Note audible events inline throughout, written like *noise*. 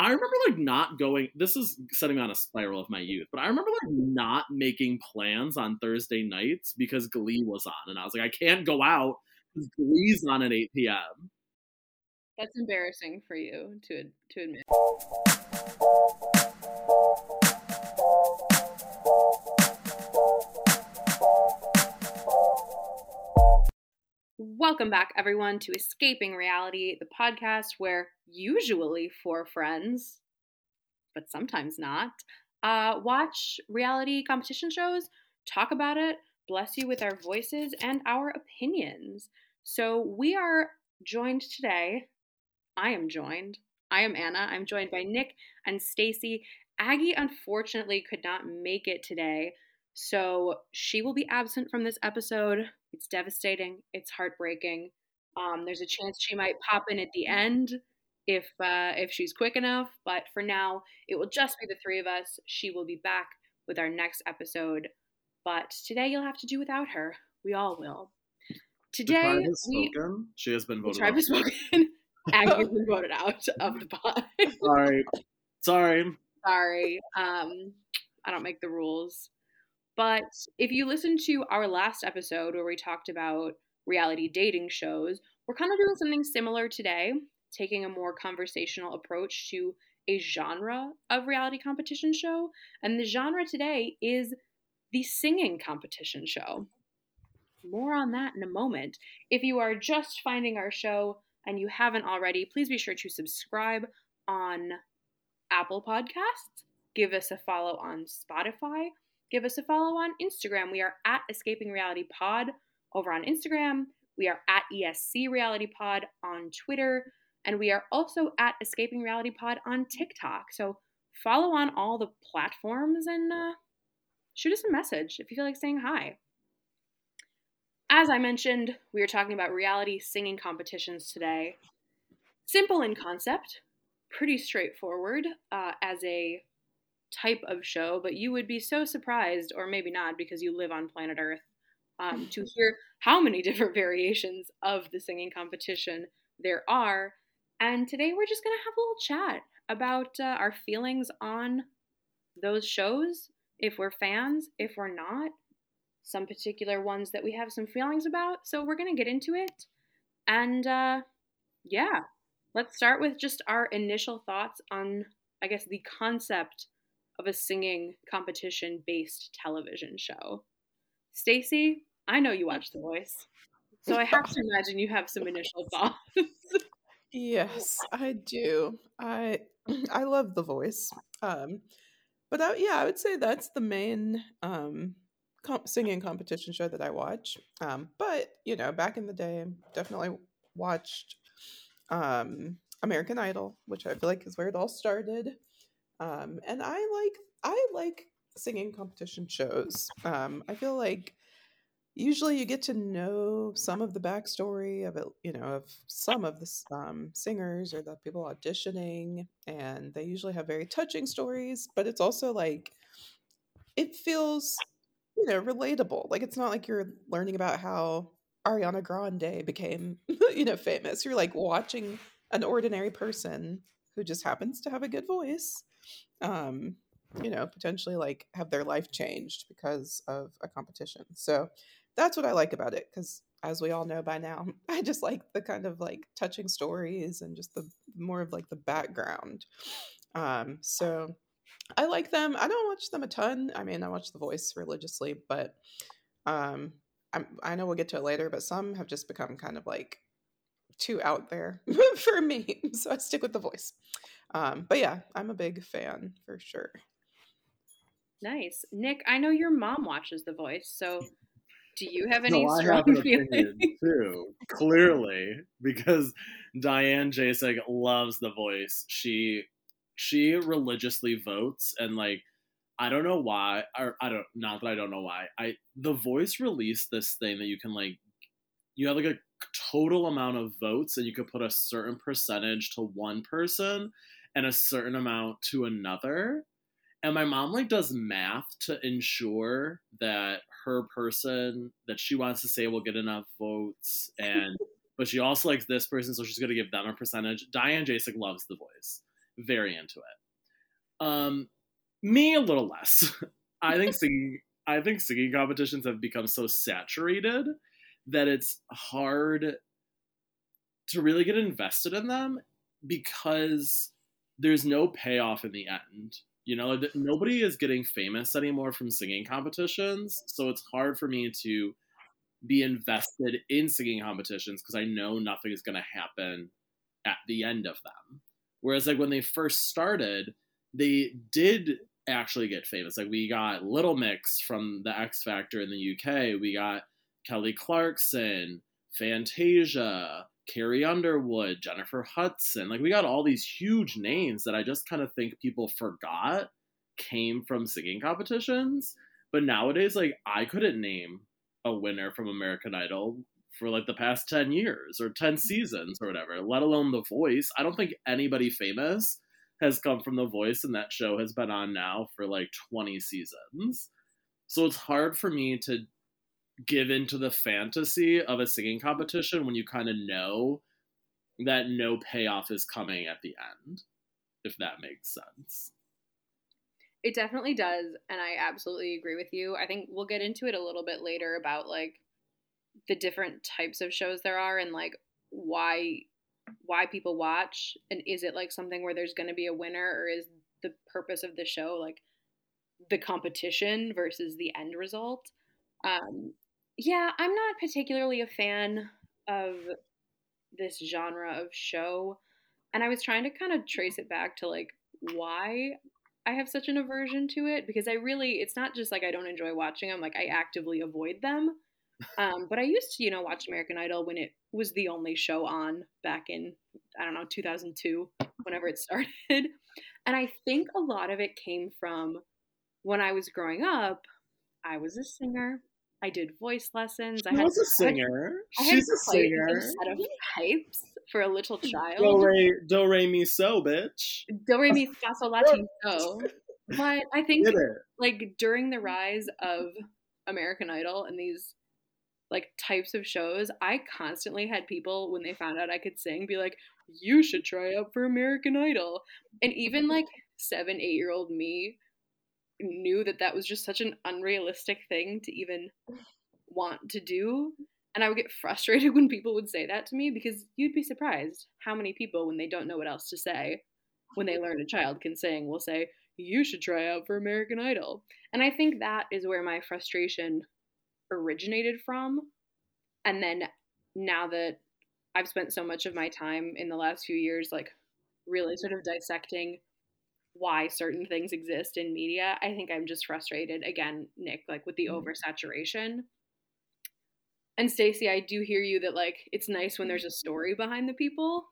I remember like not going. This is setting me on a spiral of my youth, but I remember like not making plans on Thursday nights because Glee was on, and I was like, I can't go out because Glee's on at 8 p.m. That's embarrassing for you to to admit. Welcome back, everyone, to Escaping Reality, the podcast where usually for friends, but sometimes not, uh, watch reality competition shows, talk about it, bless you with our voices and our opinions. So we are joined today. I am joined. I am Anna. I'm joined by Nick and Stacy. Aggie unfortunately could not make it today, so she will be absent from this episode it's devastating. It's heartbreaking. Um, there's a chance she might pop in at the end if uh, if she's quick enough. But for now, it will just be the three of us. She will be back with our next episode. But today you'll have to do without her. We all will. Today, we, spoken. She has been voted. Tribe has spoken. *laughs* Aggie has been voted out of the pod. Sorry, sorry, sorry. Um, I don't make the rules. But if you listen to our last episode where we talked about reality dating shows, we're kind of doing something similar today, taking a more conversational approach to a genre of reality competition show. And the genre today is the singing competition show. More on that in a moment. If you are just finding our show and you haven't already, please be sure to subscribe on Apple Podcasts, give us a follow on Spotify, give us a follow on Instagram. We are at Escaping Reality Pod over on Instagram. We are at ESC Reality Pod on Twitter. And we are also at Escaping Reality Pod on TikTok. So follow on all the platforms and uh, shoot us a message if you feel like saying hi. As I mentioned, we are talking about reality singing competitions today. Simple in concept, pretty straightforward uh, as a type of show, but you would be so surprised, or maybe not because you live on planet Earth, um, to hear how many *laughs* different variations of the singing competition there are. And today we're just going to have a little chat about uh, our feelings on those shows, if we're fans, if we're not, some particular ones that we have some feelings about. So we're going to get into it. And uh, yeah, let's start with just our initial thoughts on, I guess, the concept of a singing competition based television show. Stacy, I know you watch The Voice, so I have to imagine you have some initial thoughts. *laughs* yes, I do. I *clears throat* I love The Voice. Um, but I, yeah, I would say that's the main um, comp- singing competition show that I watch. Um, but you know, back in the day, definitely watched um, American Idol, which I feel like is where it all started. Um, and I like I like singing competition shows. Um, I feel like usually you get to know some of the backstory of it, you know, of some of the um, singers or the people auditioning, and they usually have very touching stories. But it's also like it feels, you know, relatable. Like it's not like you're learning about how Ariana Grande became, *laughs* you know, famous. You're like watching an ordinary person who just happens to have a good voice um, you know, potentially like have their life changed because of a competition. So that's what I like about it because as we all know by now, *laughs* I just like the kind of like touching stories and just the more of like the background. Um, so I like them. I don't watch them a ton. I mean, I watch The Voice religiously, but um, I'm, I know we'll get to it later. But some have just become kind of like too out there *laughs* for me, *laughs* so I stick with The Voice. Um, but yeah, I'm a big fan for sure. Nice. Nick, I know your mom watches The Voice, so do you have any no, strong *laughs* opinion too, clearly, because Diane Jasek loves The Voice. She she religiously votes and like I don't know why or I don't not that I don't know why. I The Voice released this thing that you can like you have like a total amount of votes and you could put a certain percentage to one person and a certain amount to another. And my mom like does math to ensure that her person that she wants to say will get enough votes and *laughs* but she also likes this person, so she's gonna give them a percentage. Diane Jasek loves the voice. very into it. Um, me a little less. *laughs* I think singing I think singing competitions have become so saturated that it's hard to really get invested in them because there's no payoff in the end. You know, nobody is getting famous anymore from singing competitions, so it's hard for me to be invested in singing competitions because I know nothing is going to happen at the end of them. Whereas, like, when they first started, they did actually get famous. Like, we got Little Mix from the X Factor in the UK, we got Kelly Clarkson, Fantasia, Carrie Underwood, Jennifer Hudson. Like, we got all these huge names that I just kind of think people forgot came from singing competitions. But nowadays, like, I couldn't name a winner from American Idol for like the past 10 years or 10 mm. seasons or whatever, let alone The Voice. I don't think anybody famous has come from The Voice, and that show has been on now for like 20 seasons. So it's hard for me to give into the fantasy of a singing competition when you kind of know that no payoff is coming at the end, if that makes sense. It definitely does, and I absolutely agree with you. I think we'll get into it a little bit later about like the different types of shows there are and like why why people watch and is it like something where there's going to be a winner or is the purpose of the show like the competition versus the end result um yeah i'm not particularly a fan of this genre of show and i was trying to kind of trace it back to like why i have such an aversion to it because i really it's not just like i don't enjoy watching them like i actively avoid them um, but I used to, you know, watch American Idol when it was the only show on back in, I don't know, 2002, whenever it started. *laughs* And I think a lot of it came from when I was growing up, I was a singer. I did voice lessons. I was a singer. I had, She's a singer. A set of pipes for a little child. Do re, do re mi so, bitch. Do re mi fa sol la ti *laughs* so. But I think like during the rise of American Idol and these like types of shows, I constantly had people when they found out I could sing be like, "You should try out for American Idol," and even like seven, eight year old me knew that that was just such an unrealistic thing to even want to do. And I would get *laughs* frustrated when people would say that to me because you'd be surprised how many people, when they don't know what else to say, when they learn a child can sing, will say, You should try out for American Idol. And I think that is where my frustration originated from. And then now that I've spent so much of my time in the last few years, like really sort of dissecting why certain things exist in media, I think I'm just frustrated again, Nick, like with the mm-hmm. oversaturation. And Stacey, I do hear you that like it's nice when there's a story behind the people.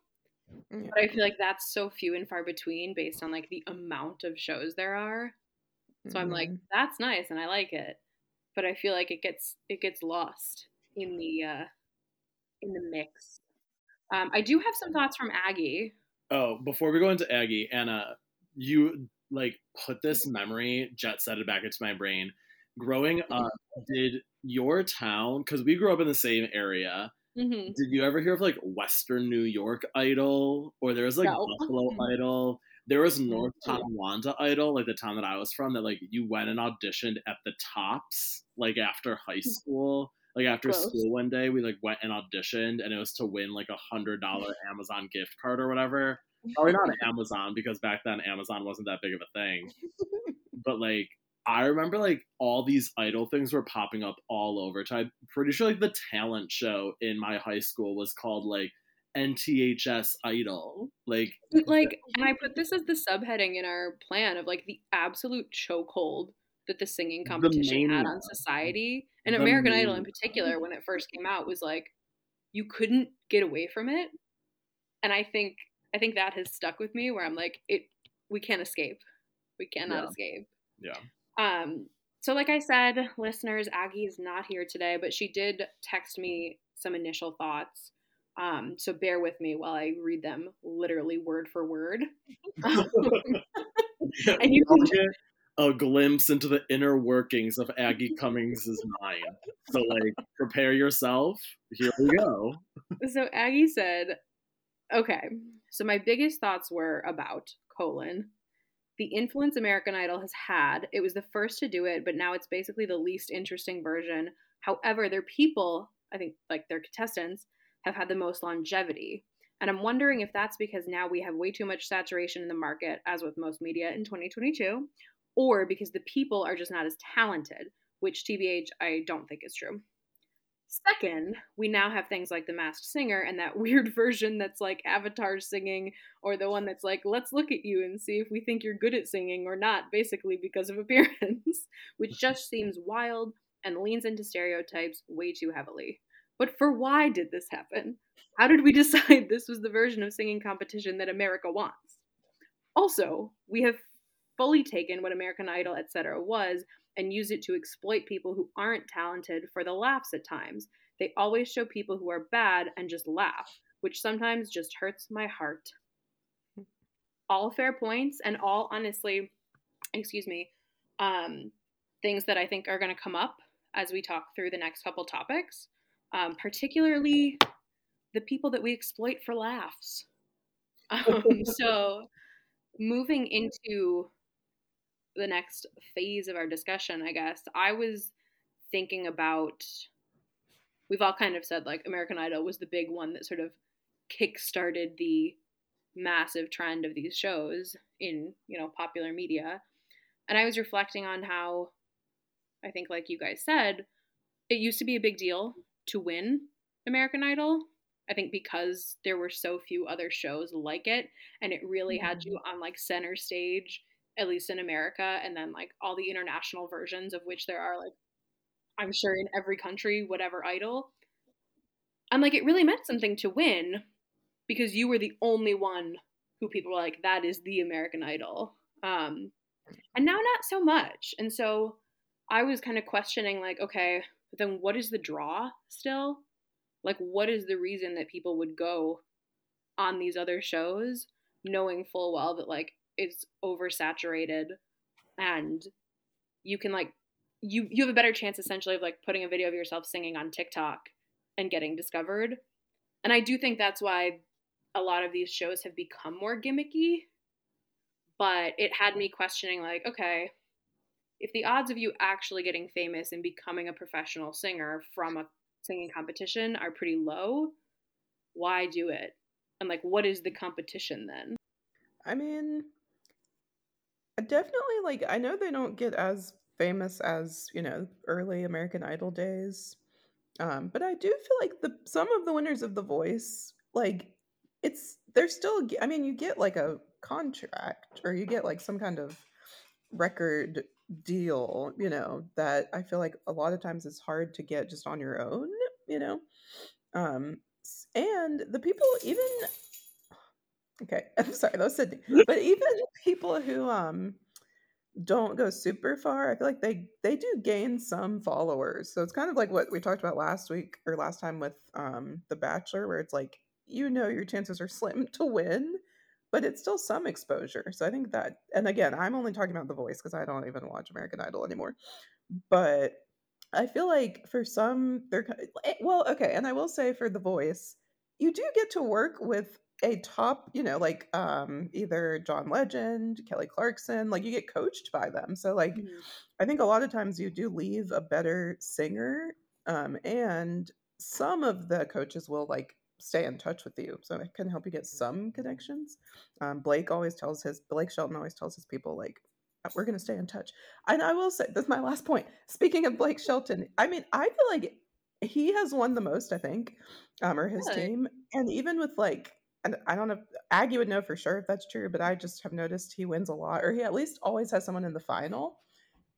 Mm, but I feel like that's so few and far between based on like the amount of shows there are. So mm-hmm. I'm like, mm-hmm. that's nice and I like it but I feel like it gets it gets lost in the uh, in the mix. Um, I do have some thoughts from Aggie. Oh, before we go into Aggie, Anna, you like put this memory jet set it back into my brain. Growing up, did your town? Because we grew up in the same area. Mm-hmm. Did you ever hear of like Western New York Idol, or there was like no. Buffalo Idol? There was *laughs* North Tonawanda Idol, like the town that I was from, that like you went and auditioned at the tops, like after high hmm. school. Like after Gross. school one day, we like went and auditioned, and it was to win like a hundred dollar Amazon gift card or whatever. Probably not *laughs* Amazon because back then Amazon wasn't that big of a thing. But like I remember like all these idol things were popping up all over. I'm pretty sure like the talent show in my high school was called like NTHS Idol. Like, like, and I put this as the subheading in our plan of like the absolute chokehold that the singing competition the had on society and the American. Idol in particular when it first came out was like you couldn't get away from it. And I think I think that has stuck with me where I'm like it we can't escape. We cannot yeah. escape. Yeah. Um so like I said, listeners, Aggie is not here today, but she did text me some initial thoughts. Um, so bear with me while I read them literally word for word. *laughs* and you can get a glimpse into the inner workings of Aggie Cummings' mind. So like prepare yourself. Here we go. So Aggie said, Okay, so my biggest thoughts were about colon the influence American Idol has had. It was the first to do it, but now it's basically the least interesting version. However, their people, I think like their contestants, have had the most longevity. And I'm wondering if that's because now we have way too much saturation in the market, as with most media in 2022, or because the people are just not as talented, which TBH I don't think is true. Second, we now have things like The Masked Singer and that *laughs* weird version that's like Avatar singing, or the one that's like, let's look at you and see if we think you're good at singing or not, basically because of *laughs* appearance, which *laughs* just seems wild and leans into stereotypes way too heavily. But for why did this happen? How did we decide this was the version of singing competition that America wants? Also, we have fully taken what American Idol, etc., was and use it to exploit people who aren't talented for the laughs at times. They always show people who are bad and just laugh, which sometimes just hurts my heart. All fair points and all honestly, excuse me, um, things that I think are going to come up as we talk through the next couple topics, um, particularly the people that we exploit for laughs. *laughs* Um, *laughs* so, moving into the next phase of our discussion, I guess, I was thinking about we've all kind of said like American Idol was the big one that sort of kick-started the massive trend of these shows in, you know, popular media. And I was reflecting on how I think like you guys said, it used to be a big deal to win American Idol. I think because there were so few other shows like it and it really had mm-hmm. you on like center stage at least in America, and then like all the international versions of which there are like I'm sure in every country, whatever idol. And like it really meant something to win because you were the only one who people were like, that is the American Idol. Um, and now not so much. And so I was kind of questioning, like, okay, then what is the draw still? Like, what is the reason that people would go on these other shows, knowing full well that like it's oversaturated and you can like you you have a better chance essentially of like putting a video of yourself singing on TikTok and getting discovered. And I do think that's why a lot of these shows have become more gimmicky. But it had me questioning like, okay, if the odds of you actually getting famous and becoming a professional singer from a singing competition are pretty low, why do it? And like what is the competition then? I mean, definitely like I know they don't get as famous as, you know, early American Idol days. Um, but I do feel like the some of the winners of The Voice, like it's they're still I mean, you get like a contract or you get like some kind of record deal, you know, that I feel like a lot of times it's hard to get just on your own, you know. Um and the people even Okay, *laughs* I'm sorry, that was Sydney. *laughs* But even people who um don't go super far, I feel like they they do gain some followers. So it's kind of like what we talked about last week or last time with um The Bachelor, where it's like you know your chances are slim to win, but it's still some exposure. So I think that, and again, I'm only talking about The Voice because I don't even watch American Idol anymore. But I feel like for some, they're eh, well, okay, and I will say for The Voice, you do get to work with a top, you know, like um either John Legend, Kelly Clarkson, like you get coached by them. So like mm-hmm. I think a lot of times you do leave a better singer um and some of the coaches will like stay in touch with you. So it can help you get some connections. Um Blake always tells his Blake Shelton always tells his people like uh, we're going to stay in touch. And I will say that's my last point. Speaking of Blake Shelton, I mean, I feel like he has won the most, I think, um, or his really? team. And even with like I don't know, Aggie would know for sure if that's true, but I just have noticed he wins a lot, or he at least always has someone in the final.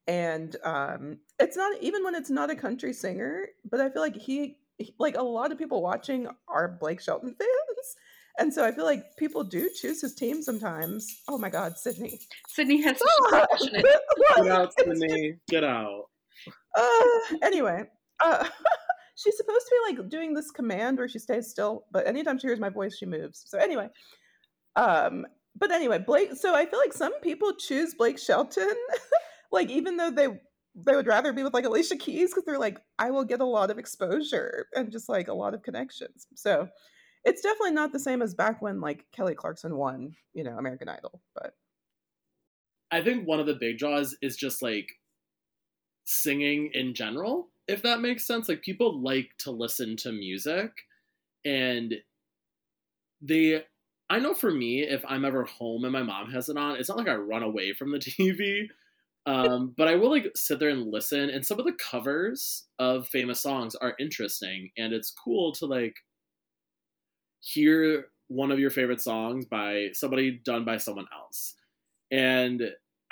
And um, it's not even when it's not a country singer, but I feel like he, he, like a lot of people watching are Blake Shelton *laughs* fans. And so I feel like people do choose his team sometimes. Oh my God, Sydney. Sydney has *laughs* oh, Get out, Sydney. Get out. Uh, anyway, uh, *laughs* she's supposed to be like doing this command where she stays still, but anytime she hears my voice, she moves. So anyway, um, but anyway, Blake. So I feel like some people choose Blake Shelton, *laughs* like even though they they would rather be with like Alicia Keys because they're like, I will get a lot of exposure and just like a lot of connections. So it's definitely not the same as back when like Kelly Clarkson won, you know, American Idol. But I think one of the big draws is just like singing in general, if that makes sense. Like people like to listen to music and they I know for me, if I'm ever home and my mom has it on, it's not like I run away from the *laughs* TV. Um, but I will like sit there and listen. And some of the covers of famous songs are interesting, and it's cool to like hear one of your favorite songs by somebody done by someone else. And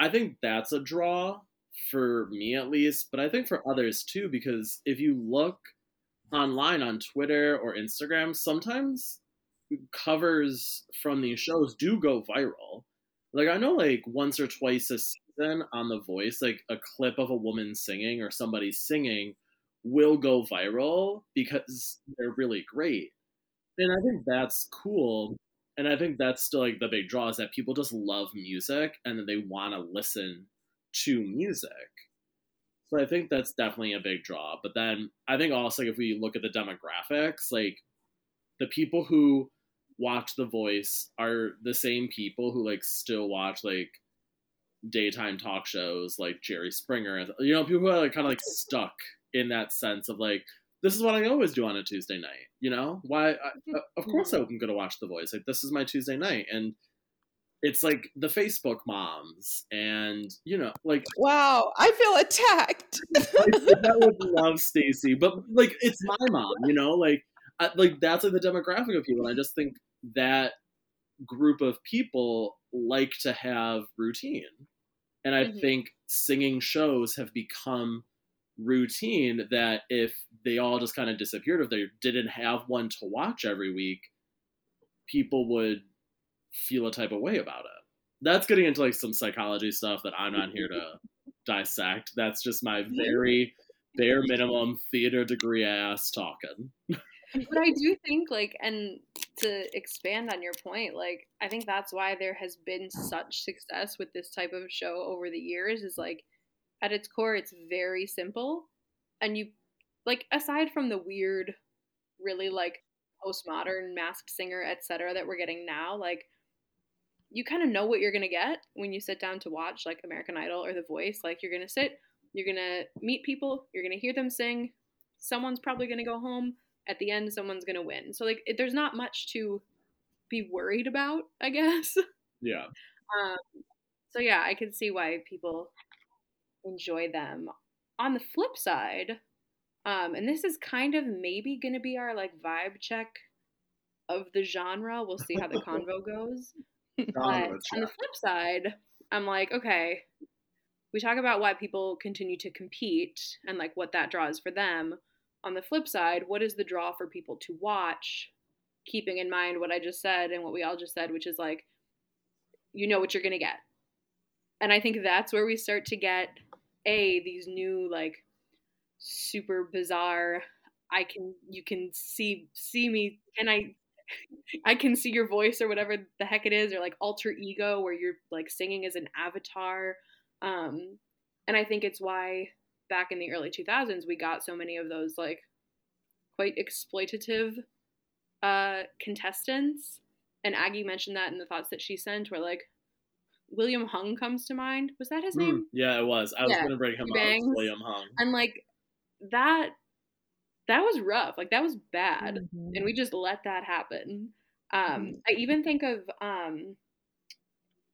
I think that's a draw for me at least, but I think for others too, because if you look online on Twitter or Instagram, sometimes covers from these shows do go viral. Like I know like once or twice a season on The Voice, like a clip of a woman singing or somebody singing will go viral because they're really great. And I think that's cool. And I think that's still like the big draw is that people just love music and then they want to listen to music. So I think that's definitely a big draw. But then I think also like, if we look at the demographics, like the people who watch The Voice are the same people who like still watch like daytime talk shows like Jerry Springer. You know, people who are like kind of like stuck in that sense of like this is what I always do on a Tuesday night. You know, why? I, mm-hmm. of course, I'm going to watch The Voice. Like this is my Tuesday night, and it's like the Facebook moms, and you know, like wow, I feel attacked. *laughs* I would love Stacy, but like it's my mom. You know, like I, like that's like the demographic of people. And I just think that group of people like to have routine. And I mm-hmm. think singing shows have become routine that if they all just kind of disappeared, if they didn't have one to watch every week, people would feel a type of way about it. That's getting into like some psychology stuff that I'm not here to dissect. That's just my very bare minimum theater degree ass talking. but I do think like and to expand on your point, like I think that's why there has been such success with this type of show over the years is like at its core it's very simple and you like aside from the weird really like postmodern masked singer etc that we're getting now like you kind of know what you're going to get when you sit down to watch like American Idol or The Voice like you're going to sit you're going to meet people you're going to hear them sing someone's probably going to go home at the end someone's going to win. So like it, there's not much to be worried about, *laughs* I guess. Yeah. Um so yeah, I can see why people enjoy them. On the flip side, um and this is kind of maybe going to be our like vibe check of the genre. We'll see how the *laughs* convo goes. *laughs* but on the flip side, I'm like, okay, we talk about why people continue to compete and like what that draws for them on the flip side, what is the draw for people to watch, keeping in mind what I just said and what we all just said, which is like, you know what you're going to get. And I think that's where we start to get a these new like super bizarre I can you can see see me and I I can see your voice or whatever the heck it is or like alter ego where you're like singing as an avatar. Um and I think it's why back in the early 2000s we got so many of those like quite exploitative uh contestants. And aggie mentioned that in the thoughts that she sent where like william hung comes to mind. Was that his mm, name? Yeah it was. I was gonna bring him up. William hung. And like that that was rough like that was bad mm-hmm. and we just let that happen um mm-hmm. i even think of um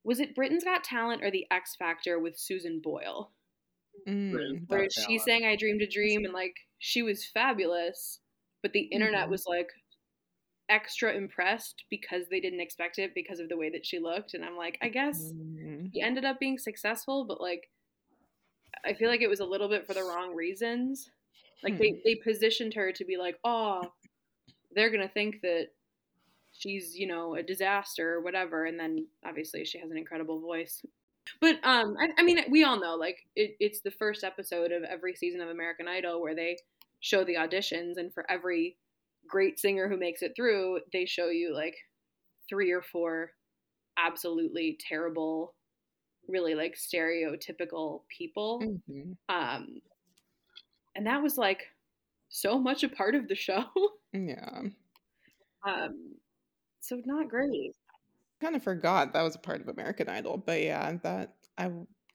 was it britain's got talent or the x factor with susan boyle Mm, where she's saying I dreamed a dream and like she was fabulous, but the internet mm-hmm. was like extra impressed because they didn't expect it because of the way that she looked. And I'm like, I guess mm-hmm. he ended up being successful, but like I feel like it was a little bit for the wrong reasons. Like they, hmm. they positioned her to be like, oh, they're gonna think that she's, you know, a disaster or whatever, and then obviously she has an incredible voice. But um, I, I mean, we all know like it, it's the first episode of every season of American Idol where they show the auditions, and for every great singer who makes it through, they show you like three or four absolutely terrible, really like stereotypical people. Mm-hmm. Um, and that was like so much a part of the show. Yeah. *laughs* Um, so not great. I Kind of forgot that was a part of American Idol, but yeah, that I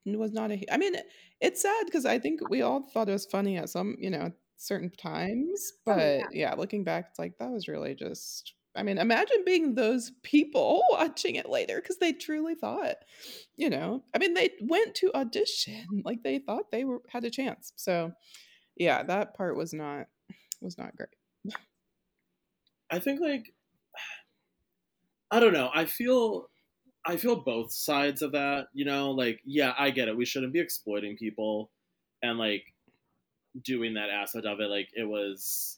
was not a. I mean, it's sad because I think we all thought it was funny at some, you know, certain times, but oh, yeah. yeah, looking back, it's like that was really just I mean, imagine being those people *laughs* watching it later because they truly thought, you know, I mean, they went to audition like they thought they were had a chance. So, yeah, that part was not was not great. I think like *sighs* I don't know. I feel I feel both sides of that. You know, like yeah, I get it. We shouldn't be exploiting people and like doing that aspect of it. Like it was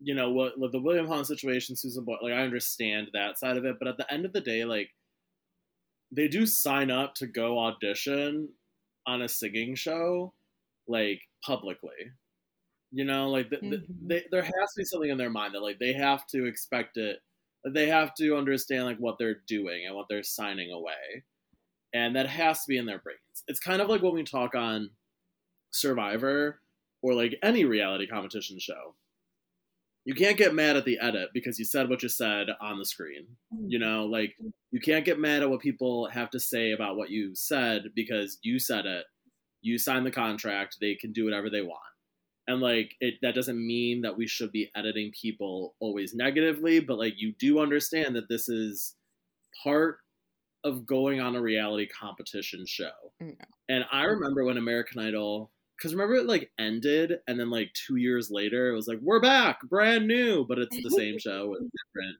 you know what the William Hung situation, Susan Boyle, like I understand that side of it, but at the end of the day, like they do sign up to go audition on a singing show, like publicly. You know, like the, mm-hmm. the, they, there has to be something in their mind that like they have to expect it. They have to understand like what they're doing and what they're signing away, and that has to be in their brains. It's kind of like when we talk on Survivor or like any reality competition show you can't get mad at the edit because you said what you said on the screen. You know, like you can't get mad at what people have to say about what you said because you said it. You sign the contract, they can do whatever they want. And like it that doesn't mean that we should be editing people always negatively, but like you do understand that this is part of going on a reality competition show. Yeah. And I remember when American Idol because remember it like ended and then like two years later it was like we're back brand new but it's the same show with *laughs* different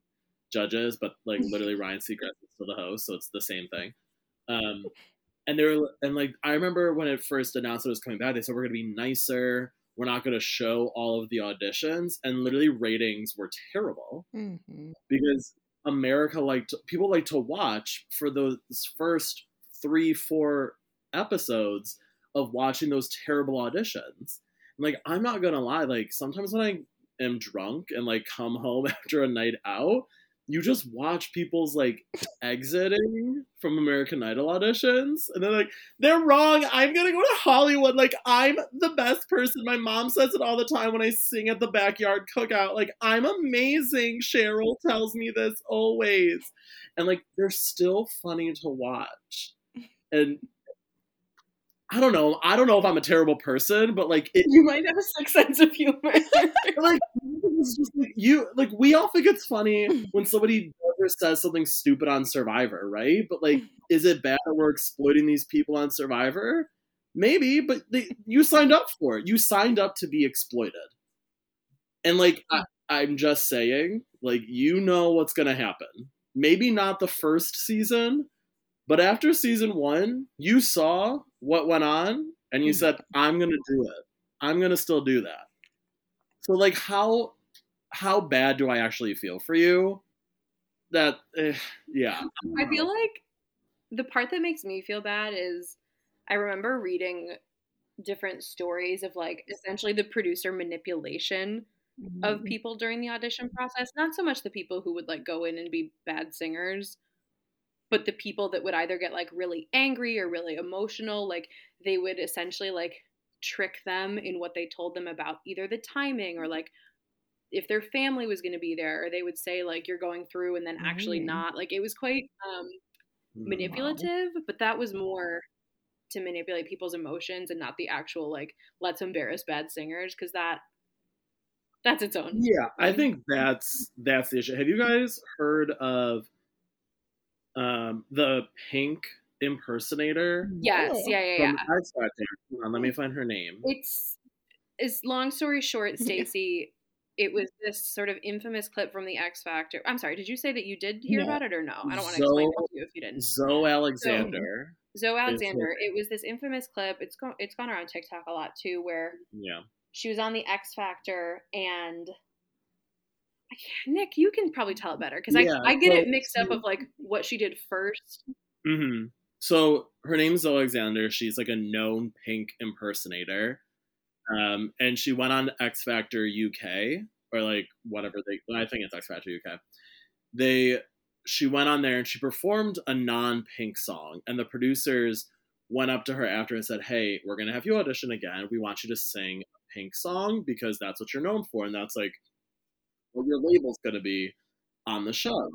judges but like literally ryan seacrest is still the host so it's the same thing um and they were and like i remember when it first announced it was coming back they said we're going to be nicer we're not going to show all of the auditions and literally ratings were terrible mm-hmm. because america liked people like to watch for those first three four episodes of watching those terrible auditions. like, I'm not gonna lie, like sometimes when I am drunk and like come home *laughs* after a night out, you just watch people's like exiting from American Idol auditions, and they're like, they're wrong. I'm gonna go to Hollywood. Like, I'm the best person. My mom says it all the time when I sing at the backyard cookout. Like, I'm amazing. Cheryl tells me this always. And like, they're still funny to watch. And I don't know. I don't know if I'm a terrible person, but like it, you might have a sick sense of humor. *laughs* like, like you like we all think it's funny *laughs* when somebody says something stupid on Survivor, right? But like, mm. is it bad that we're exploiting these people on Survivor? Maybe, but they, you signed up for it. You signed up to be exploited, and like I, mm. I'm just saying, like you know what's gonna happen. Maybe not the first season, but after season one, you saw what went on and you hmm. said, I'm gonna do it. I'm gonna still do that. So like how how bad do I actually feel for you? That eh, yeah. I feel like the part that makes me feel bad is I remember reading different stories of like essentially the producer manipulation mm-hmm. of people during the audition process. Not so much the people who would like go in and be bad singers, but the people that would either get like really angry or really emotional like they would essentially like trick them in what they told them about either the timing or like if their family was going to be there or they would say like you're going through and then actually mm. not like it was quite um manipulative wow. but that was more to manipulate people's emotions and not the actual like let's embarrass bad singers because that that's its own yeah i think that's that's the issue have you guys heard of um, the pink impersonator. Yes, yeah, yeah, yeah. X Factor. Hold on, let me find her name. It's is long story short, *laughs* Stacy. it was this sort of infamous clip from the X Factor. I'm sorry, did you say that you did hear no. about it or no? I don't want to explain it to you if you didn't. Zoe Alexander. So, Zoe Alexander. It was this infamous clip. It's gone. It's gone around TikTok a lot too, where yeah, she was on the X Factor and Nick, you can probably tell it better because yeah, I, I get it mixed up of like *laughs* what she did 1st mm-hmm. So her name is Alexander. She's like a known Pink impersonator, um, and she went on X Factor UK or like whatever they. I think it's X Factor UK. They she went on there and she performed a non-Pink song, and the producers went up to her after and said, "Hey, we're gonna have you audition again. We want you to sing a Pink song because that's what you're known for, and that's like what your label's going to be. on the show.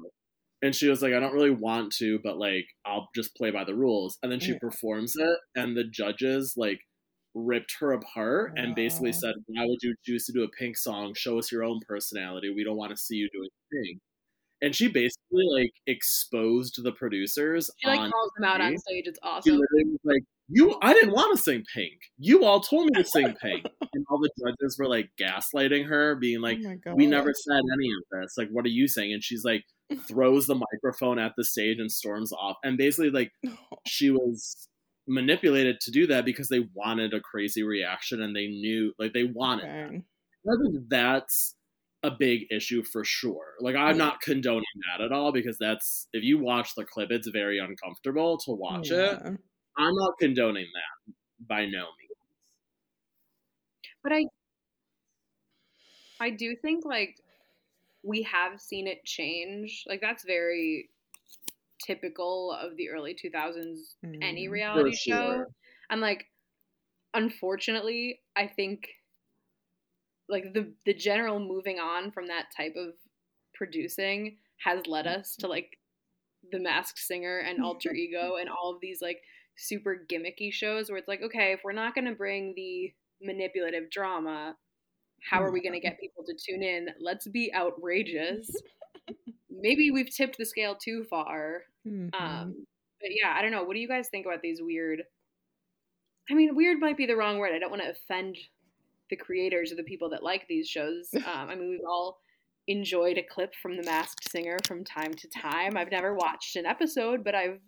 And she was like, I don't really want to, but like, I'll just play by the rules. And then she Yeah. performs it, and the judges like ripped her apart and basically said, Why would you choose to do a pink song? Show us your own personality. We don't want to see you doing pink. And she basically like exposed the producers She like on calls them out on stage. It's She awesome. literally was like, "You, I didn't want to sing Pink. You all told me to sing Pink." *laughs* and all the judges were like gaslighting her, being like, oh "We never said any of this. Like, what are you saying?" And she's like, *laughs* throws the microphone at the stage and storms off. And basically, like, *laughs* she was manipulated to do that because they wanted a crazy reaction and they knew, like, they wanted. that. I think that's a big issue for sure. Like I'm Yeah. not condoning that at all because that's if you watch the clip, it's very uncomfortable to watch it. I'm not condoning that by no means. But I I do think like we have seen it change. Like that's very typical of the early 2000s any Mm. For reality show. sure. And like unfortunately, I think like the the general moving on from that type of producing has led us to like the masked singer and *laughs* alter ego and all of these like super gimmicky shows where it's like okay if we're not going to bring the manipulative drama how are we going to get people to tune in let's be outrageous *laughs* maybe we've tipped the scale too far Mhm. um, but yeah, I don't know. What do you guys think about these weird? I mean, weird might be the wrong word. I don't want to offend the creators or the people that like these shows. *laughs* Um, I mean, we've all enjoyed a clip from The Masked Singer from time to time. I've never watched an episode, but I've,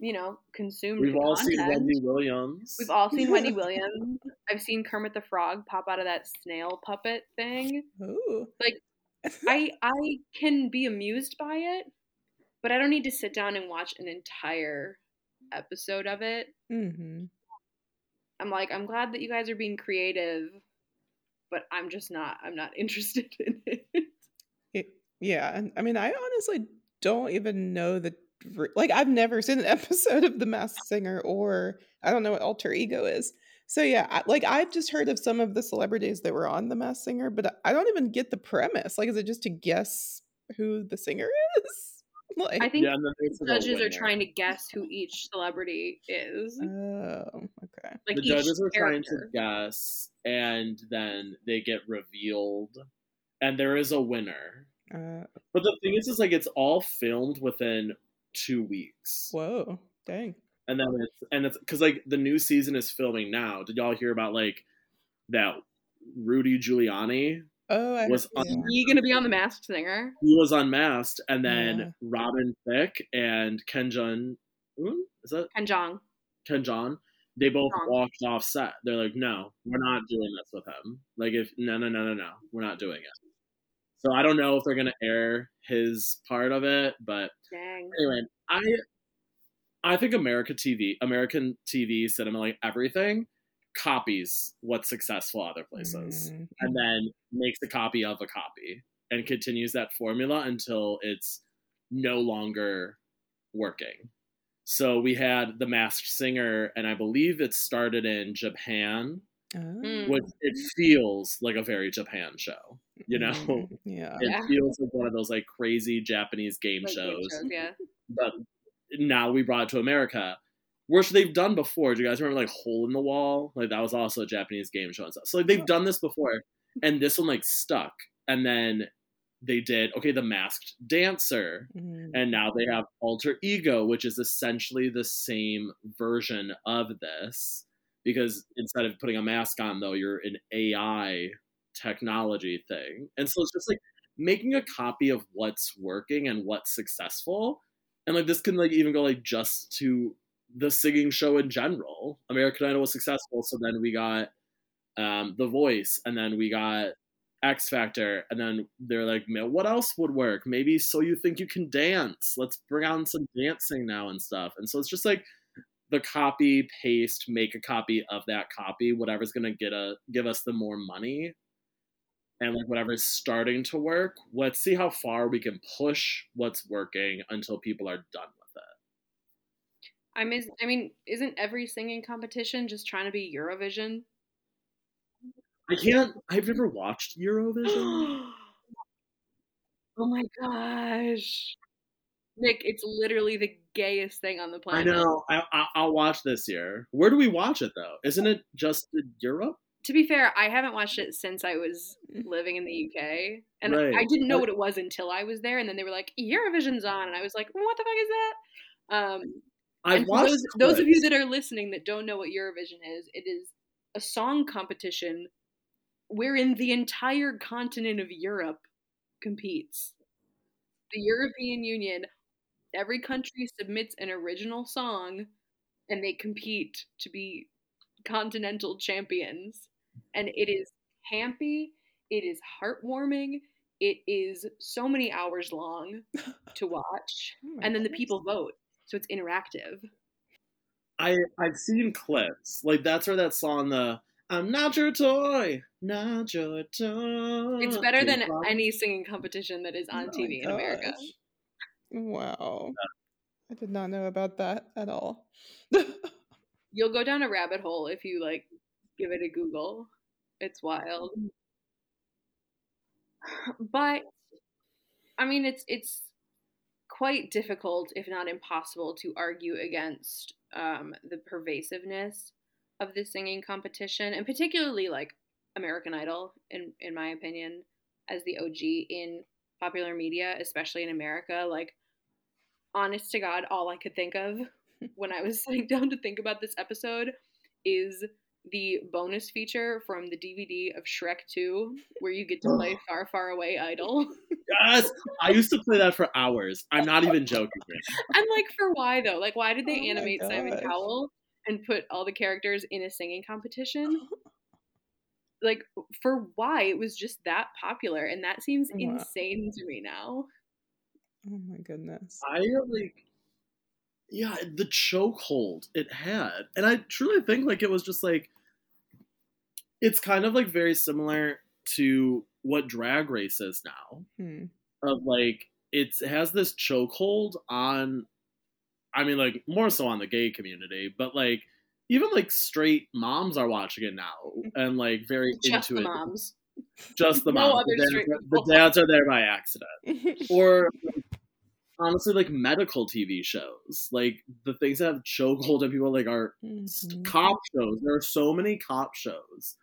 you know, consumed. We've the all seen. Wendy Williams. We've all seen Wendy *laughs* Williams. I've seen Kermit the Frog pop out of that snail puppet thing. Ooh. Like, *laughs* I I can be amused by it, but I don't need to sit down and watch an entire episode of it. hmm I'm like, I'm glad that you guys are being creative, but I'm just not. I'm not *laughs* interested in it. Yeah, I mean, I honestly don't even know the like. I've never seen an *laughs* episode of The Masked Singer, or I don't know what alter ego is. So yeah, I, like I've just heard of some of the celebrities that were on The Masked Singer, but I don't even get the premise. Like, is it just to guess who the singer *laughs* is? Like, I think yeah, and then there's the judges are trying to guess who each celebrity is. oh, okay. Like the each judges are trying to guess, and then they get revealed, and there is a winner. Uh, But the thing is, is like it's all filmed within two weeks, whoa, dang. and then it's and it's because like the new season is filming now. Did y'all hear about like that Rudy Giuliani Oh, I was on- He gonna be on the Masked Singer. he was unmasked, and then Yeah. Robin Thicke and Ken Jun, is that Ken Jong. Ken John? They both Jong. walked off set. They're like, "No, we're not doing this with him. Like, if no, no, no, no, no, we're not doing it." So I don't know if they're gonna air his part of it, but Dang. anyway, I I think America TV, American TV, cinema, like everything, copies what's successful other places Mm, and then makes a copy of a copy and continues that formula until it's no longer working. So we had The Masked Singer, and I believe it started in Japan, oh, which it feels like a very Japan show. You know, mm, *laughs* yeah. it Yeah. feels like one of those like crazy Japanese game Like game shows. shows, yeah. But now we brought it to America, which they've done before. Do you guys remember like Hole in the Wall? Like that was also a Japanese game show and stuff. So like they've done this before, and this one like stuck. And then they did okay, the Masked Dancer, Mm, and now they have Alter Ego, which is essentially the same version of this. Because instead of putting a mask on, though, you're an AI technology thing, and so it's just like making a copy of what's working and what's successful and like this can like even go like just to the singing show in general. American idol was successful so then we got um the voice and then we got x factor and then they're like "Man, what else would work? Maybe so you think you can dance. Let's bring on some dancing now and stuff. And so it's just like the copy paste make a copy of that copy whatever's gonna get a give us the more money and like whatever's starting to work. Let's see how far we can push what's working until people are done with it I mean, I mean, isn't every singing competition just trying to be Eurovision? i can't i've never watched eurovision *gasps* Oh my gosh. Nick, it's literally the gayest thing on the planet. I know. I, I, I'll watch this year. Where do we watch it though? Isn't it just Europe? To be fair, I haven't watched it since I was living in the UK. And Right. I didn't know what it was until I was there. And then they were like, Eurovision's on. And I was like, what the fuck is that? Um, I've and watched those, those of you that are listening that don't know what Eurovision is, it is a song competition wherein the entire continent of Europe competes. The European Union, every country submits an original song and they compete to be continental champions. And it is campy, it is heartwarming, it is so many hours long to watch. *laughs* Oh And then the people vote. So it's interactive. I I've seen clips. Like that's where that song the I'm not your toy, not your toy. It's better than any singing competition that is on Oh my TV in America. gosh. Wow. I did not know about that at all. *laughs* You'll go down a rabbit hole if you like give it a Google. It's wild. Mm-hmm. But I mean it's it's quite difficult, if not impossible, to argue against um, the pervasiveness of the singing competition, and particularly like American Idol, in in my opinion, as the OG in popular media, especially in America. Like, honest to God, all I could think of *laughs* when I was sitting *laughs* down to think about this episode is the bonus feature from the DVD of Shrek 2, where you get to play Far, Far Away Idol. Yes, I used to play that for hours. I'm not even joking. right. I'm like, for why though? Like, why did they Oh animate Simon. Cowell and put all the characters in a singing competition? Like, for why? It was just that popular, and that seems Wow. insane to me now. oh my goodness. I like, yeah, the chokehold it had, and I truly think like it was just like, it's kind of like very similar to what Drag Race is now. Hmm. Of like, it's, it has this chokehold on, I mean, like more so on the gay community, but like even like straight moms are watching it now and like very Just into it. moms. Just the *laughs* No moms. other the, dads, the dads are there by accident. *laughs* or honestly like medical TV shows, like the things that have chokehold and people like are Mhm. cop shows. There are so many cop shows,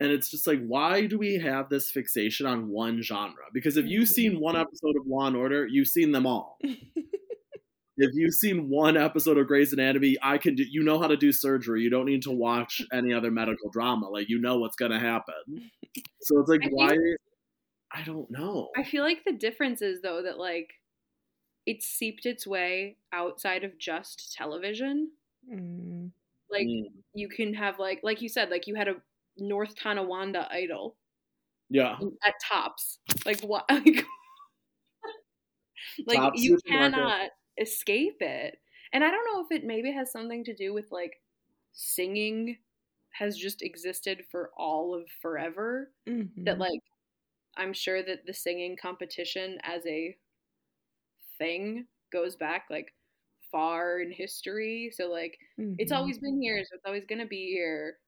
and it's just like, why do we have this fixation on one genre? Because if you've seen one episode of Law and Order, you've seen them all. *laughs* If you've seen one episode of Grey's Anatomy, I can do. You know how to do surgery. You don't need to watch *laughs* any other medical drama. Like you know what's gonna happen. *laughs* So it's like, I think- why? I don't know. I feel like the difference is though that like it seeped its way outside of just television. Mm. Like Mm. you can have like like you said, like you had a North Tonawanda idol Yeah. at tops. Like what *laughs* like, like Tops you supermarket. cannot escape it. And I don't know if it maybe has something to do with like singing has just existed for all of forever. That Mhm. like I'm sure that the singing competition as a thing goes back like far in history. So like it's Mhm. always been here, so it's always gonna be here.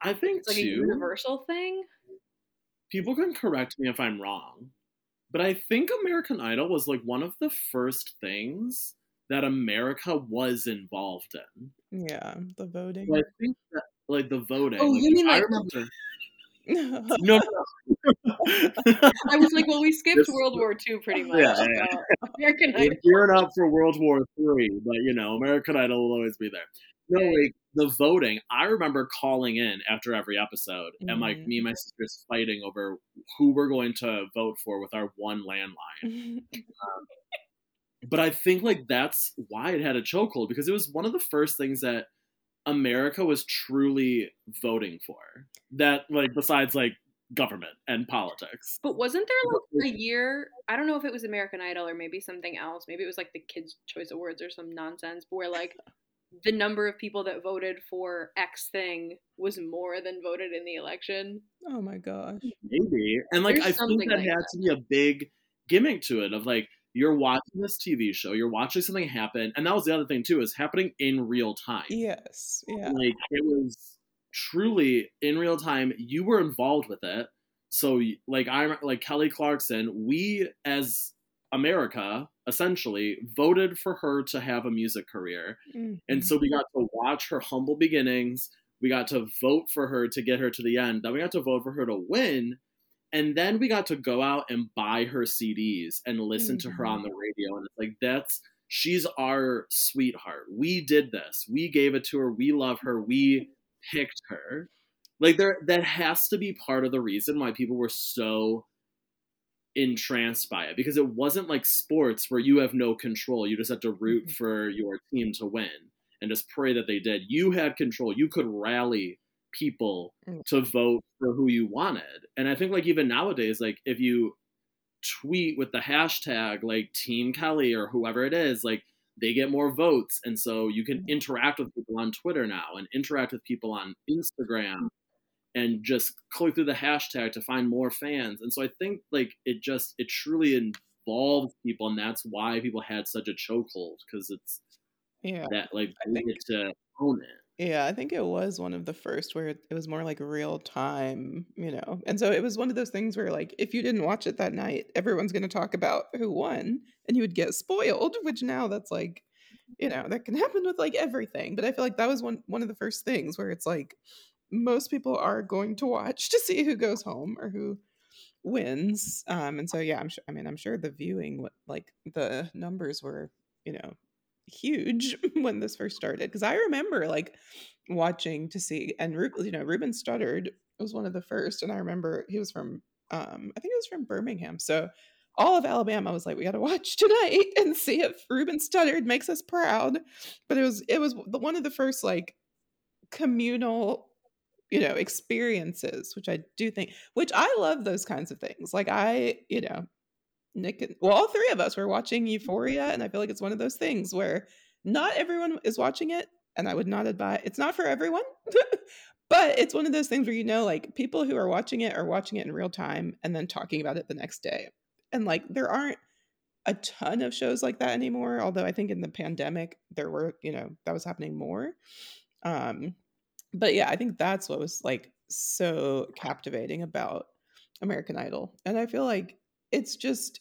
I think It's like a universal thing. people can correct me if I'm wrong, but I think American Idol was like one of the first things that America was involved in. Yeah, the voting. So I think that like the voting. Oh, you mean like- remember. No, no. I was like, well, we skipped This- World War II pretty much. Yeah, yeah, so American We're Idol. gearing up for World War Three, but you know, American Idol will always be there. No, like the voting. I remember calling in after every episode, and like Mhm. me and my sisters fighting over who we're going to vote for with our one landline. *laughs* but I think like that's why it had a chokehold because it was one of the first things that America was truly voting for. That like besides like government and politics. But wasn't there like a year? I don't know if it was American Idol or maybe something else. Maybe it was like the Kids' Choice Awards or some nonsense where like the number of people that voted for X thing was more than voted in the election. oh my gosh. Maybe. And like There's I think that like had that. to be a big gimmick to it of like you're watching this TV show, you're watching something happen, and that was the other thing too, is happening in real time. Yes. Yeah. Like it was truly in real time. You were involved with it. so like I'm like Kelly Clarkson, we as America essentially voted for her to have a music career. Mm-hmm. And so we got to watch her humble beginnings. We got to vote for her to get her to the end. Then we got to vote for her to win. And then we got to go out and buy her CDs and listen mm-hmm. to her on the radio. And it's like, that's, she's our sweetheart. We did this. We gave it to her. We love her. We picked her. Like, there, that has to be part of the reason why people were so entranced by it because it wasn't like sports where you have no control. You just have to root mm-hmm. for your team to win and just pray that they did. You had control. You could rally people mm. to vote for who you wanted. And I think like even nowadays, like if you tweet with the hashtag like Team Kelly or whoever it is, like they get more votes. And so you can mm. interact with people on Twitter now and interact with people on Instagram and just click through the hashtag to find more fans. And so I think like it just it truly involves people and that's why people had such a chokehold because it's yeah that like I think, get to own it. Yeah, I think it was one of the first where it, was more like real time, you know. And so it was one of those things where like if you didn't watch it that night, everyone's going to talk about who won and you would get spoiled, which now that's like you know, that can happen with like everything, but I feel like that was one one of the first things where it's like most people are going to watch to see who goes home or who wins. Um, and so yeah, I'm sure. I mean, I'm sure the viewing, like the numbers were, you know, huge *laughs* when this first started because I remember like watching to see and you know Ruben Studdard was one of the first, and I remember he was from um, I think it was from Birmingham, so all of Alabama was like, we got to watch *laughs* tonight and see if Ruben Studdard makes us proud. But it was it was one of the first like communal you know experiences which i do think which i love those kinds of things like i you know nick and well all three of us were watching euphoria and i feel like it's one of those things where not everyone is watching it and i would not advise it's not for everyone *laughs* but it's one of those things where you know like people who are watching it are watching it in real time and then talking about it the next day and like there aren't a ton of shows like that anymore although i think in the pandemic there were you know that was happening more um but yeah, I think that's what was like so captivating about American Idol. And I feel like it's just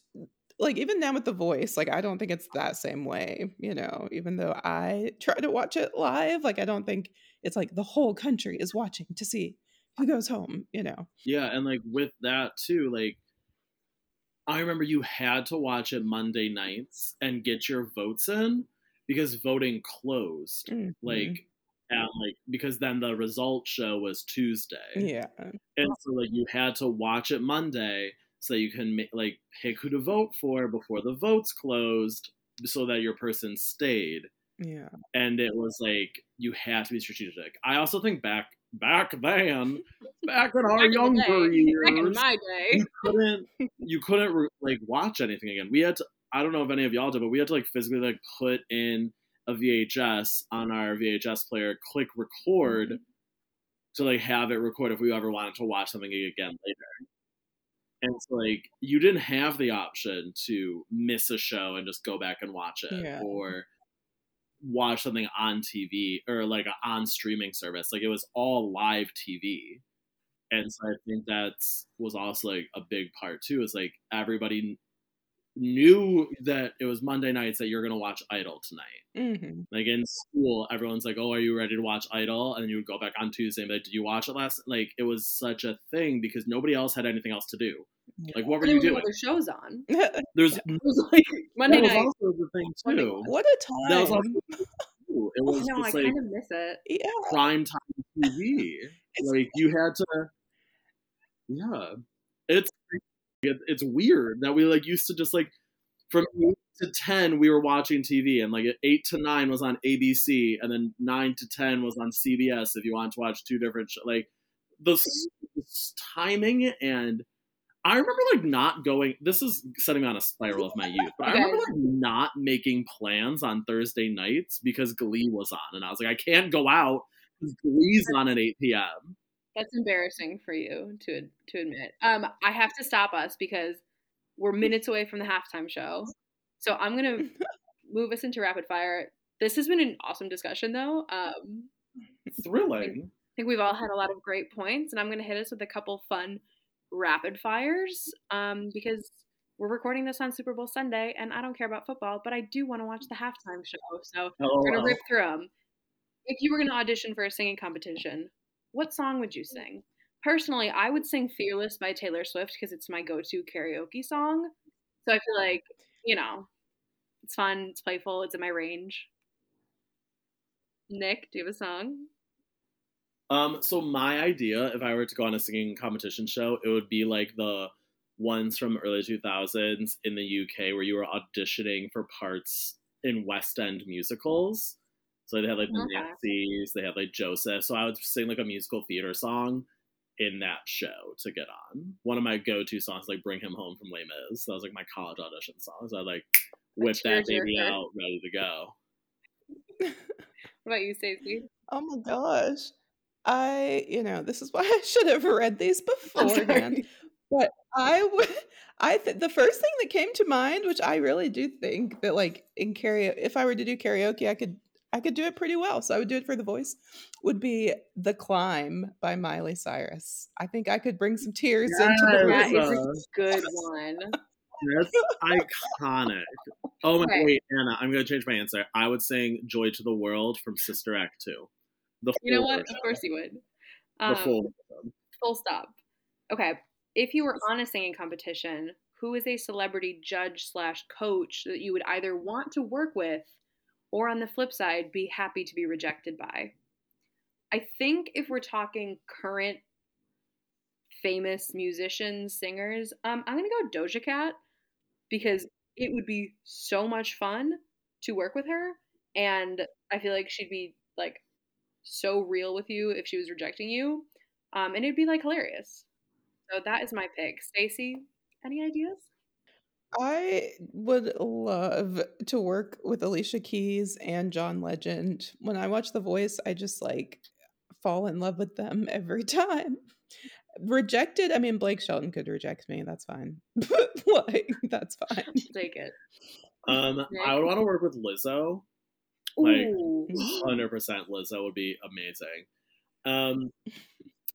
like even now with the voice, like I don't think it's that same way, you know, even though I try to watch it live, like I don't think it's like the whole country is watching to see who goes home, you know. Yeah, and like with that too, like I remember you had to watch it Monday nights and get your votes in because voting closed. Mm-hmm. Like and like because then the result show was Tuesday. Yeah. And so like you had to watch it Monday so you can like pick who to vote for before the votes closed so that your person stayed. Yeah. And it was like you had to be strategic. I also think back back then, back in our back younger years, back in my day, you couldn't *laughs* you couldn't like watch anything again. We had to. I don't know if any of y'all did, but we had to like physically like put in a VHS on our VHS player, click record mm-hmm. to like have it record if we ever wanted to watch something again later. And it's like you didn't have the option to miss a show and just go back and watch it yeah. or watch something on TV or like on streaming service. Like it was all live TV. And so I think that's was also like a big part too, is like everybody knew that it was Monday nights that you're gonna watch Idol tonight. Mm-hmm. Like in school, everyone's like, "Oh, are you ready to watch Idol?" And then you would go back on Tuesday and be like, "Did you watch it last?" Like it was such a thing because nobody else had anything else to do. Yeah. Like what were you doing? Other shows on. *laughs* There's *laughs* it was like Monday that night. Was also the thing too. What a time! That was also it was no, just I like kind of miss it. Yeah. prime time TV. *laughs* like you had to, yeah. It's it's weird that we like used to just like from eight to ten we were watching TV, and like eight to nine was on ABC, and then nine to ten was on CBS. If you want to watch two different sh- like the, the timing and. I remember like not going. This is setting me on a spiral of my youth, but I remember like not making plans on Thursday nights because Glee was on, and I was like, I can't go out because Glee's on at eight p.m. That's embarrassing for you to to admit. Um, I have to stop us because we're minutes away from the halftime show. So I'm going *laughs* to move us into rapid fire. This has been an awesome discussion, though. Um, Thrilling. I think, I think we've all had a lot of great points, and I'm going to hit us with a couple fun rapid fires um, because we're recording this on Super Bowl Sunday, and I don't care about football, but I do want to watch the halftime show. So Oh, we're gonna well. rip through them. If you were gonna audition for a singing competition, what song would you sing? Personally, I would sing "Fearless" by Taylor Swift because it's my go-to karaoke song. So I feel like you know, it's fun, it's playful, it's in my range. Nick, do you have a song? Um, so my idea, if I were to go on a singing competition show, it would be like the ones from early 2000s in the UK where you were auditioning for parts in West End musicals. So they had like the Okay. Nancy's, they had like Joseph. So I would sing like a musical theater song in that show to get on. One of my go-to songs, like "Bring Him Home" from Les Mis. That was like my college audition song. So I'd like whip that baby cheer. out, ready to go. What about you, Stacey? Oh my gosh. I, you know, this is why *laughs* I should have read these I'm beforehand. But I would, I th- the first thing that came to mind, which I really do think that like in karaoke, if I were to do karaoke, I could, I could do it pretty well. So I would do it for the voice. Would be "The Climb" by Miley Cyrus. I think I could bring some tears into the Yes. Room. is a good one. That's iconic. Oh my Okay. wait, Anna, I'm gonna change my answer. I would sing "Joy to the World" from Sister Act 2. The You know what? version. Of course you would. The Um, full version. Full stop. Okay. If you were on a singing competition, who is a celebrity judge slash coach that you would either want to work with or on the flip side, be happy to be rejected by? I think if we're talking current famous musicians, singers, um, I'm gonna go Doja Cat because it would be so much fun to work with her, and I feel like she'd be like so real with you if she was rejecting you, um, and it'd be like hilarious. So that is my pick. Stacy, any ideas? I would love to work with Alicia Keys and John Legend. When I watch The Voice, I just like fall in love with them *laughs* every time. Rejected, I mean, Blake Shelton could reject me. That's fine. *laughs* But like, that's fine. Take it. Um, I would want to work with Lizzo. Like, Ooh. *gasps* Hundred percent, Lizzo would be amazing. Um,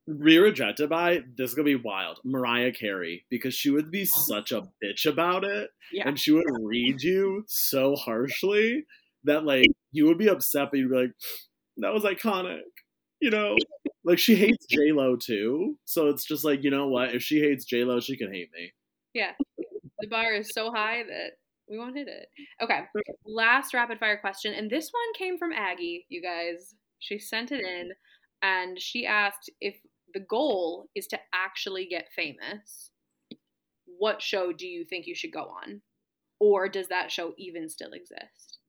rejected by this is gonna be wild. Mariah Carey because she would be such a bitch about it, Yeah. and she would read you so harshly that like you would be upset, but you'd be like, "That was iconic," you know. Like she hates J Lo too, so it's just like you know what? If she hates J Lo, she can hate me. Yeah. The bar is so high that we won't hit it. Okay. Last rapid fire question. And this one came from Aggie, you guys. She sent it in and she asked if the goal is to actually get famous, what show do you think you should go on? Or does that show even still exist?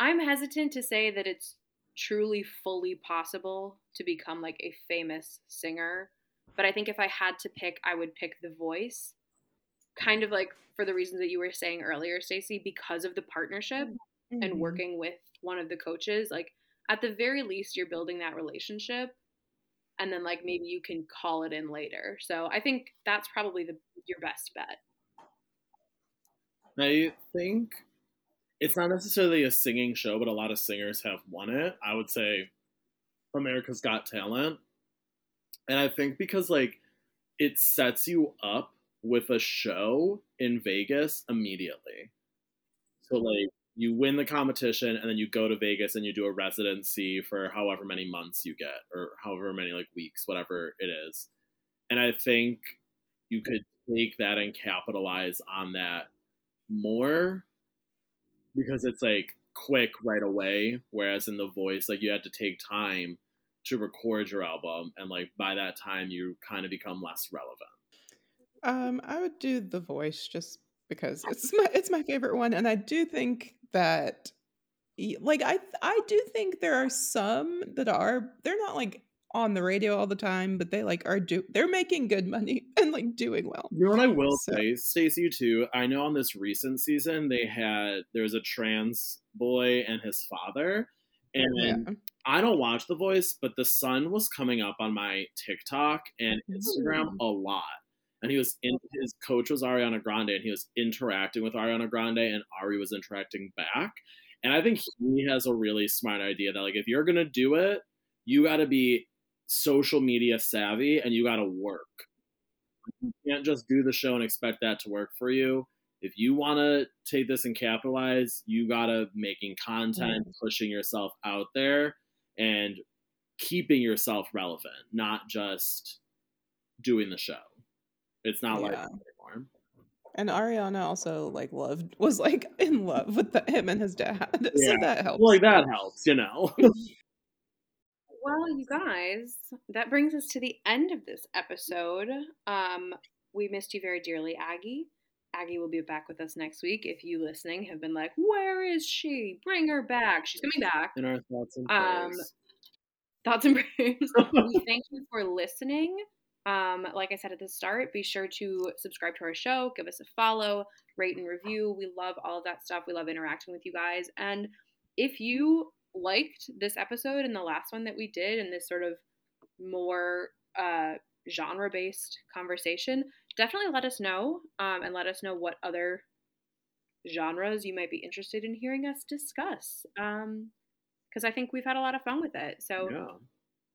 I'm hesitant to say that it's truly fully possible to become like a famous singer, but I think if I had to pick, I would pick The Voice kind of like for the reasons that you were saying earlier, Stacey, because of the partnership and Mhm. working with one of the coaches, like at the very least you're building that relationship and then like maybe you can call it in later. So I think that's probably the your best bet. I think it's not necessarily a singing show, but a lot of singers have won it. I would say America's Got Talent. And I think because like it sets you up with a show in Vegas immediately. So like you win the competition and then you go to Vegas and you do a residency for however many months you get or however many like weeks, whatever it is. And I think you could take that and capitalize on that more because it's like quick right away whereas in the voice like you had to take time to record your album and like by that time you kind of become less relevant Um, I would do The Voice just because it's my it's my favorite one, and I do think that, like, I I do think there are some that are they're not like on the radio all the time, but they like are do they're making good money *laughs* and like doing well. you know what i will So- say stacey too i know on this recent season they had there was a trans boy and his father and Yeah. I don't watch The Voice, but the son was coming up on my TikTok and Instagram a lot. And he was in his coach was Ariana Grande, and he was interacting with Ariana Grande, and Ari was interacting back. And I think he has a really smart idea that like if you're gonna do it, you got to be social media savvy and you got to work. you can't just do the show and expect that to work for you. If you want to take this and capitalize, you gotta making content, Mm. pushing yourself out there, and keeping yourself relevant, not just doing the show. It's not like Yeah. that anymore. And Ariana also like loved was like *laughs* in love with the, him and his dad, *laughs* so that helps. Well, like that helps, you know. *laughs* Well, you guys, that brings us to the end of this episode. Um, we missed you very dearly, Aggie. Aggie will be back with us next week. If you listening have been like, "Where is she? Bring her back." She's coming back. In our thoughts and Um, prayers. Thoughts and prayers. we thank you for listening. Um, like I said at the start, be sure to subscribe to our show, give us a follow, rate and review. We love all of that stuff. We love interacting with you guys. And if you liked this episode and the last one that we did, and this sort of more uh, genre based conversation, definitely let us know um, and let us know what other genres you might be interested in hearing us discuss. Um, because I think we've had a lot of fun with it. So yeah.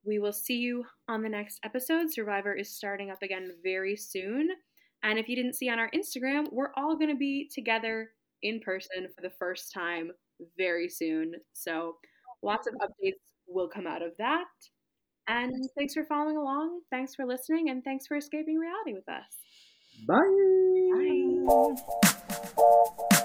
We will see you on the next episode. Survivor is starting up again very soon. And if you didn't see on our Instagram, we're all going to be together in person for the first time very soon. So lots of updates will come out of that. And thanks for following along. Thanks for listening. And thanks for escaping reality with us. Bye. Bye.